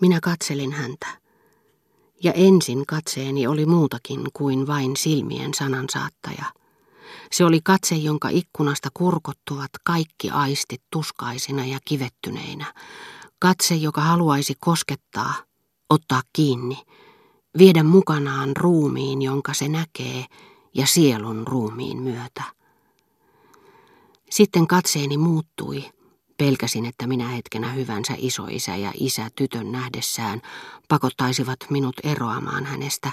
Minä katselin häntä. Ja ensin katseeni oli muutakin kuin vain silmien sanansaattaja. Se oli katse, jonka ikkunasta kurkottuvat kaikki aistit tuskaisina ja kivettyneinä. Katse, joka haluaisi koskettaa, ottaa kiinni, viedä mukanaan ruumiin, jonka se näkee, ja sielun ruumiin myötä. Sitten katseeni muuttui. Pelkäsin, että minä hetkenä hyvänsä isoisä ja isä tytön nähdessään pakottaisivat minut eroamaan hänestä,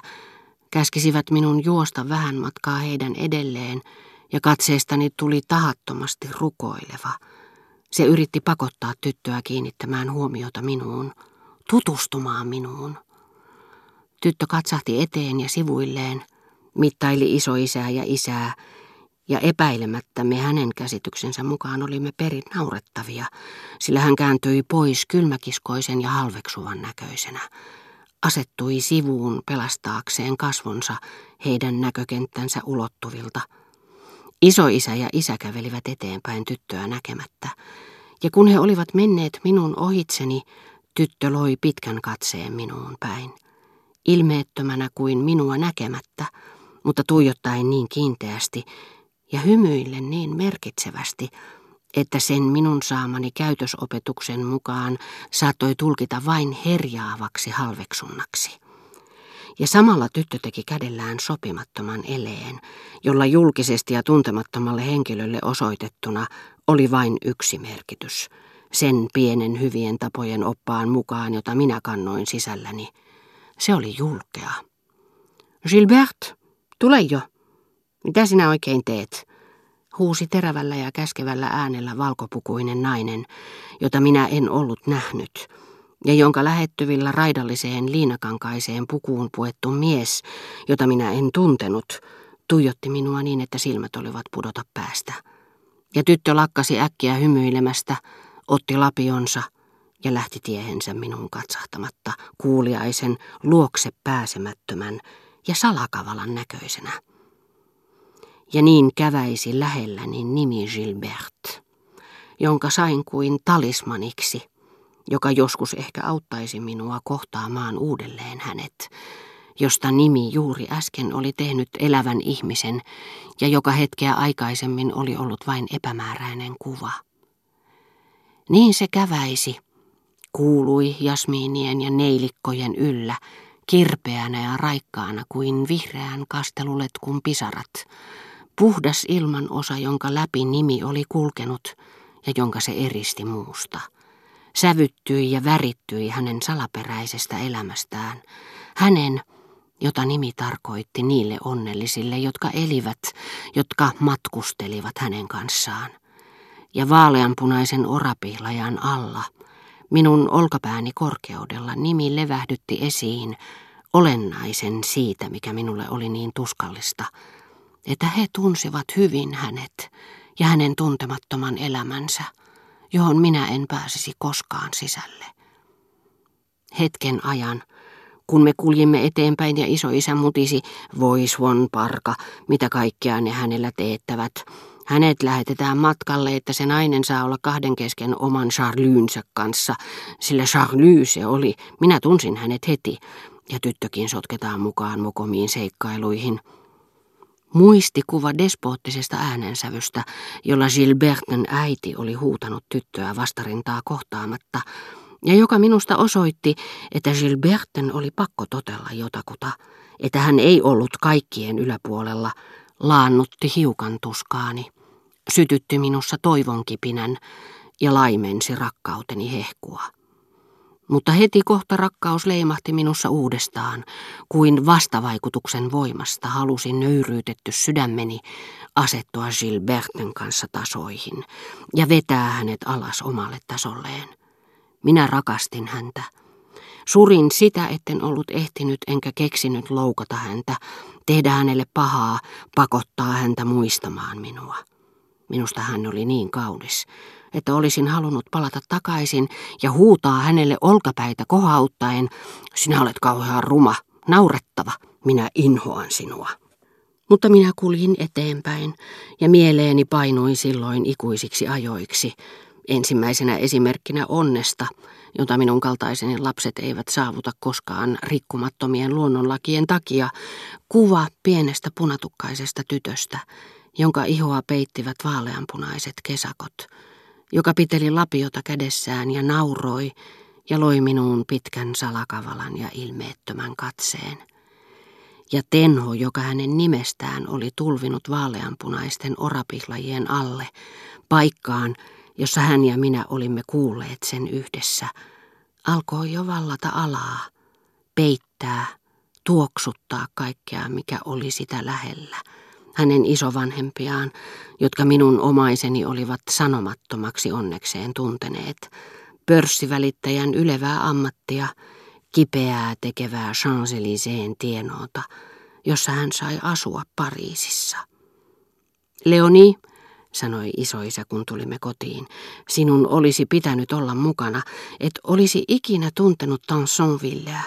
käskisivät minun juosta vähän matkaa heidän edelleen, ja katseestani tuli tahattomasti rukoileva. Se yritti pakottaa tyttöä kiinnittämään huomiota minuun, tutustumaan minuun. Tyttö katsahti eteen ja sivuilleen, mittaili isoisää ja isää, ja epäilemättä me hänen käsityksensä mukaan olimme perin naurettavia, sillä hän kääntyi pois kylmäkiskoisen ja halveksuvan näköisenä. Asettui sivuun pelastaakseen kasvonsa heidän näkökenttänsä ulottuvilta. Isoisä ja isä kävelivät eteenpäin tyttöä näkemättä, ja kun he olivat menneet minun ohitseni, tyttö loi pitkän katseen minuun päin. Ilmeettömänä kuin minua näkemättä, mutta tuijottaen niin kiinteästi ja hymyillen niin merkitsevästi, että sen minun saamani käytösopetuksen mukaan saattoi tulkita vain herjaavaksi halveksunnaksi. Ja samalla tyttö teki kädellään sopimattoman eleen, jolla julkisesti ja tuntemattomalle henkilölle osoitettuna oli vain yksi merkitys, sen pienen hyvien tapojen oppaan mukaan, jota minä kannoin sisälläni. Se oli julkea. Gilbert, Tule jo. Mitä sinä oikein teet? Huusi terävällä ja käskevällä äänellä valkopukuinen nainen, jota minä en ollut nähnyt, ja jonka lähettyvillä raidalliseen liinakankaiseen pukuun puettu mies, jota minä en tuntenut, tuijotti minua niin, että silmät olivat pudota päästä. Ja tyttö lakkasi äkkiä hymyilemästä, otti lapionsa ja lähti tiehensä minun katsahtamatta, kuuliaisen, luokse pääsemättömän, ja salakavalan näköisenä. Ja niin käväisi lähelläni nimi Gilbert, jonka sain kuin talismaniksi, joka joskus ehkä auttaisi minua kohtaamaan uudelleen hänet, josta nimi juuri äsken oli tehnyt elävän ihmisen ja joka hetkeä aikaisemmin oli ollut vain epämääräinen kuva. Niin se käväisi, kuului jasmiinien ja neilikkojen yllä, kirpeänä ja raikkaana kuin vihreän kasteluletkun pisarat, puhdas ilman osa, jonka läpi nimi oli kulkenut ja jonka se eristi muusta. Sävyttyi ja värittyi hänen salaperäisestä elämästään, hänen, jota nimi tarkoitti niille onnellisille, jotka elivät, jotka matkustelivat hänen kanssaan. Ja vaaleanpunaisen orapihlajan alla – Minun olkapääni korkeudella nimi levähdytti esiin olennaisen siitä, mikä minulle oli niin tuskallista, että he tunsivat hyvin hänet ja hänen tuntemattoman elämänsä, johon minä en pääsisi koskaan sisälle. Hetken ajan, kun me kuljimme eteenpäin ja isoisä mutisi, voi suon parka, mitä kaikkea ne hänellä teettävät, hänet lähetetään matkalle, että se nainen saa olla kahden kesken oman Charlynsä kanssa, sillä Charly se oli, minä tunsin hänet heti, ja tyttökin sotketaan mukaan mokomiin seikkailuihin. Muistikuva despoottisesta äänensävystä, jolla Gilberten äiti oli huutanut tyttöä vastarintaa kohtaamatta, ja joka minusta osoitti, että Gilberten oli pakko totella jotakuta, että hän ei ollut kaikkien yläpuolella, laannutti hiukan tuskaani sytytti minussa toivonkipinän ja laimensi rakkauteni hehkua. Mutta heti kohta rakkaus leimahti minussa uudestaan, kuin vastavaikutuksen voimasta halusin nöyryytetty sydämeni asettua Gilberten kanssa tasoihin ja vetää hänet alas omalle tasolleen. Minä rakastin häntä. Surin sitä, etten ollut ehtinyt enkä keksinyt loukata häntä, tehdä hänelle pahaa, pakottaa häntä muistamaan minua. Minusta hän oli niin kaunis, että olisin halunnut palata takaisin ja huutaa hänelle olkapäitä kohauttaen, sinä olet kauhean ruma, naurettava, minä inhoan sinua. Mutta minä kuljin eteenpäin ja mieleeni painui silloin ikuisiksi ajoiksi, ensimmäisenä esimerkkinä onnesta, jota minun kaltaiseni lapset eivät saavuta koskaan rikkumattomien luonnonlakien takia, kuva pienestä punatukkaisesta tytöstä, jonka ihoa peittivät vaaleanpunaiset kesakot, joka piteli lapiota kädessään ja nauroi ja loi minuun pitkän salakavalan ja ilmeettömän katseen. Ja Tenho, joka hänen nimestään oli tulvinut vaaleanpunaisten orapihlajien alle, paikkaan, jossa hän ja minä olimme kuulleet sen yhdessä, alkoi jo vallata alaa, peittää, tuoksuttaa kaikkea, mikä oli sitä lähellä. Hänen isovanhempiaan, jotka minun omaiseni olivat sanomattomaksi onnekseen tunteneet, pörssivälittäjän ylevää ammattia, kipeää tekevää Champs-Élysées tienoota, jossa hän sai asua Pariisissa. Leoni, sanoi isoisä, kun tulimme kotiin, sinun olisi pitänyt olla mukana, et olisi ikinä tuntenut Tansonvilleä.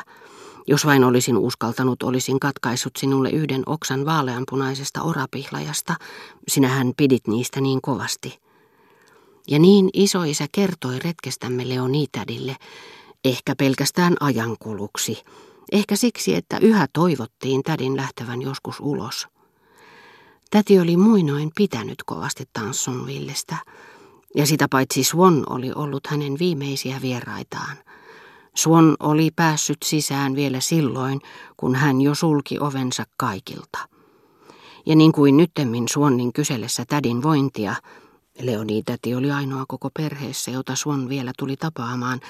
Jos vain olisin uskaltanut, olisin katkaissut sinulle yhden oksan vaaleanpunaisesta orapihlajasta. Sinähän pidit niistä niin kovasti. Ja niin isoisä kertoi retkestämme Leonitädille, ehkä pelkästään ajankuluksi, ehkä siksi, että yhä toivottiin tädin lähtevän joskus ulos. Täti oli muinoin pitänyt kovasti Tanssonvillestä, ja sitä paitsi Swan oli ollut hänen viimeisiä vieraitaan. Swan oli päässyt sisään vielä silloin, kun hän jo sulki ovensa kaikilta. Ja niin kuin nyttemmin Swannin kysellessä tädin vointia, Leoni täti oli ainoa koko perheessä, jota Swan vielä tuli tapaamaan.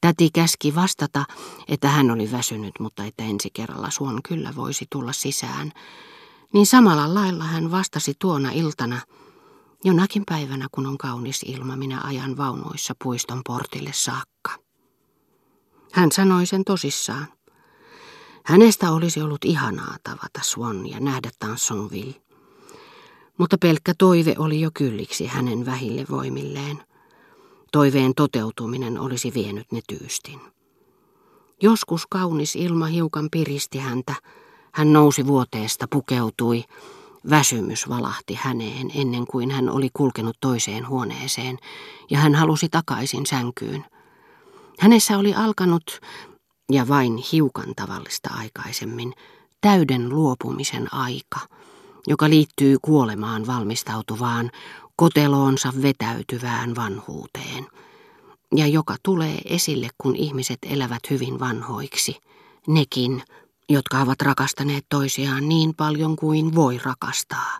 Täti käski vastata, että hän oli väsynyt, mutta että ensi kerralla Swan kyllä voisi tulla sisään. Niin samalla lailla hän vastasi tuona iltana, jonakin päivänä kun on kaunis ilma, minä ajan vaunuissa puiston portille saakka. Hän sanoi sen tosissaan. Hänestä olisi ollut ihanaa tavata Swan ja nähdä Tansonville. Mutta pelkkä toive oli jo kylliksi hänen vähille voimilleen. Toiveen toteutuminen olisi vienyt ne tyystin. Joskus kaunis ilma hiukan piristi häntä. Hän nousi vuoteesta, pukeutui. Väsymys valahti häneen ennen kuin hän oli kulkenut toiseen huoneeseen, ja hän halusi takaisin sänkyyn. Hänessä oli alkanut, ja vain hiukan tavallista aikaisemmin, täyden luopumisen aika – joka liittyy kuolemaan valmistautuvaan, koteloonsa vetäytyvään vanhuuteen, ja joka tulee esille, kun ihmiset elävät hyvin vanhoiksi, nekin, jotka ovat rakastaneet toisiaan niin paljon kuin voi rakastaa,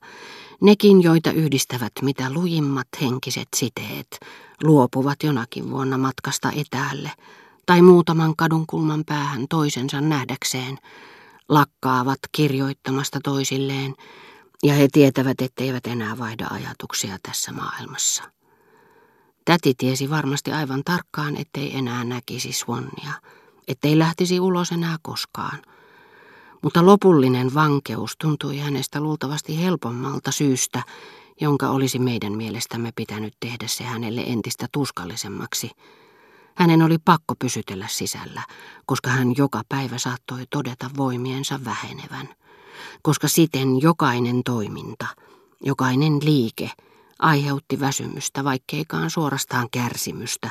nekin, joita yhdistävät mitä lujimmat henkiset siteet, luopuvat jonakin vuonna matkasta etäälle tai muutaman kadunkulman päähän toisensa nähdäkseen, lakkaavat kirjoittamasta toisilleen, ja he tietävät, etteivät enää vaihda ajatuksia tässä maailmassa. Täti tiesi varmasti aivan tarkkaan, ettei enää näkisi Swannia, ettei lähtisi ulos enää koskaan. Mutta lopullinen vankeus tuntui hänestä luultavasti helpommalta syystä, jonka olisi meidän mielestämme pitänyt tehdä se hänelle entistä tuskallisemmaksi. Hänen oli pakko pysytellä sisällä, koska hän joka päivä saattoi todeta voimiensa vähenevän koska siten jokainen toiminta, jokainen liike aiheutti väsymystä, vaikkeikaan suorastaan kärsimystä,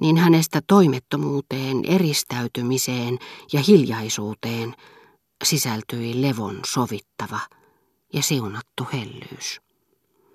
niin hänestä toimettomuuteen, eristäytymiseen ja hiljaisuuteen sisältyi levon sovittava ja siunattu hellyys.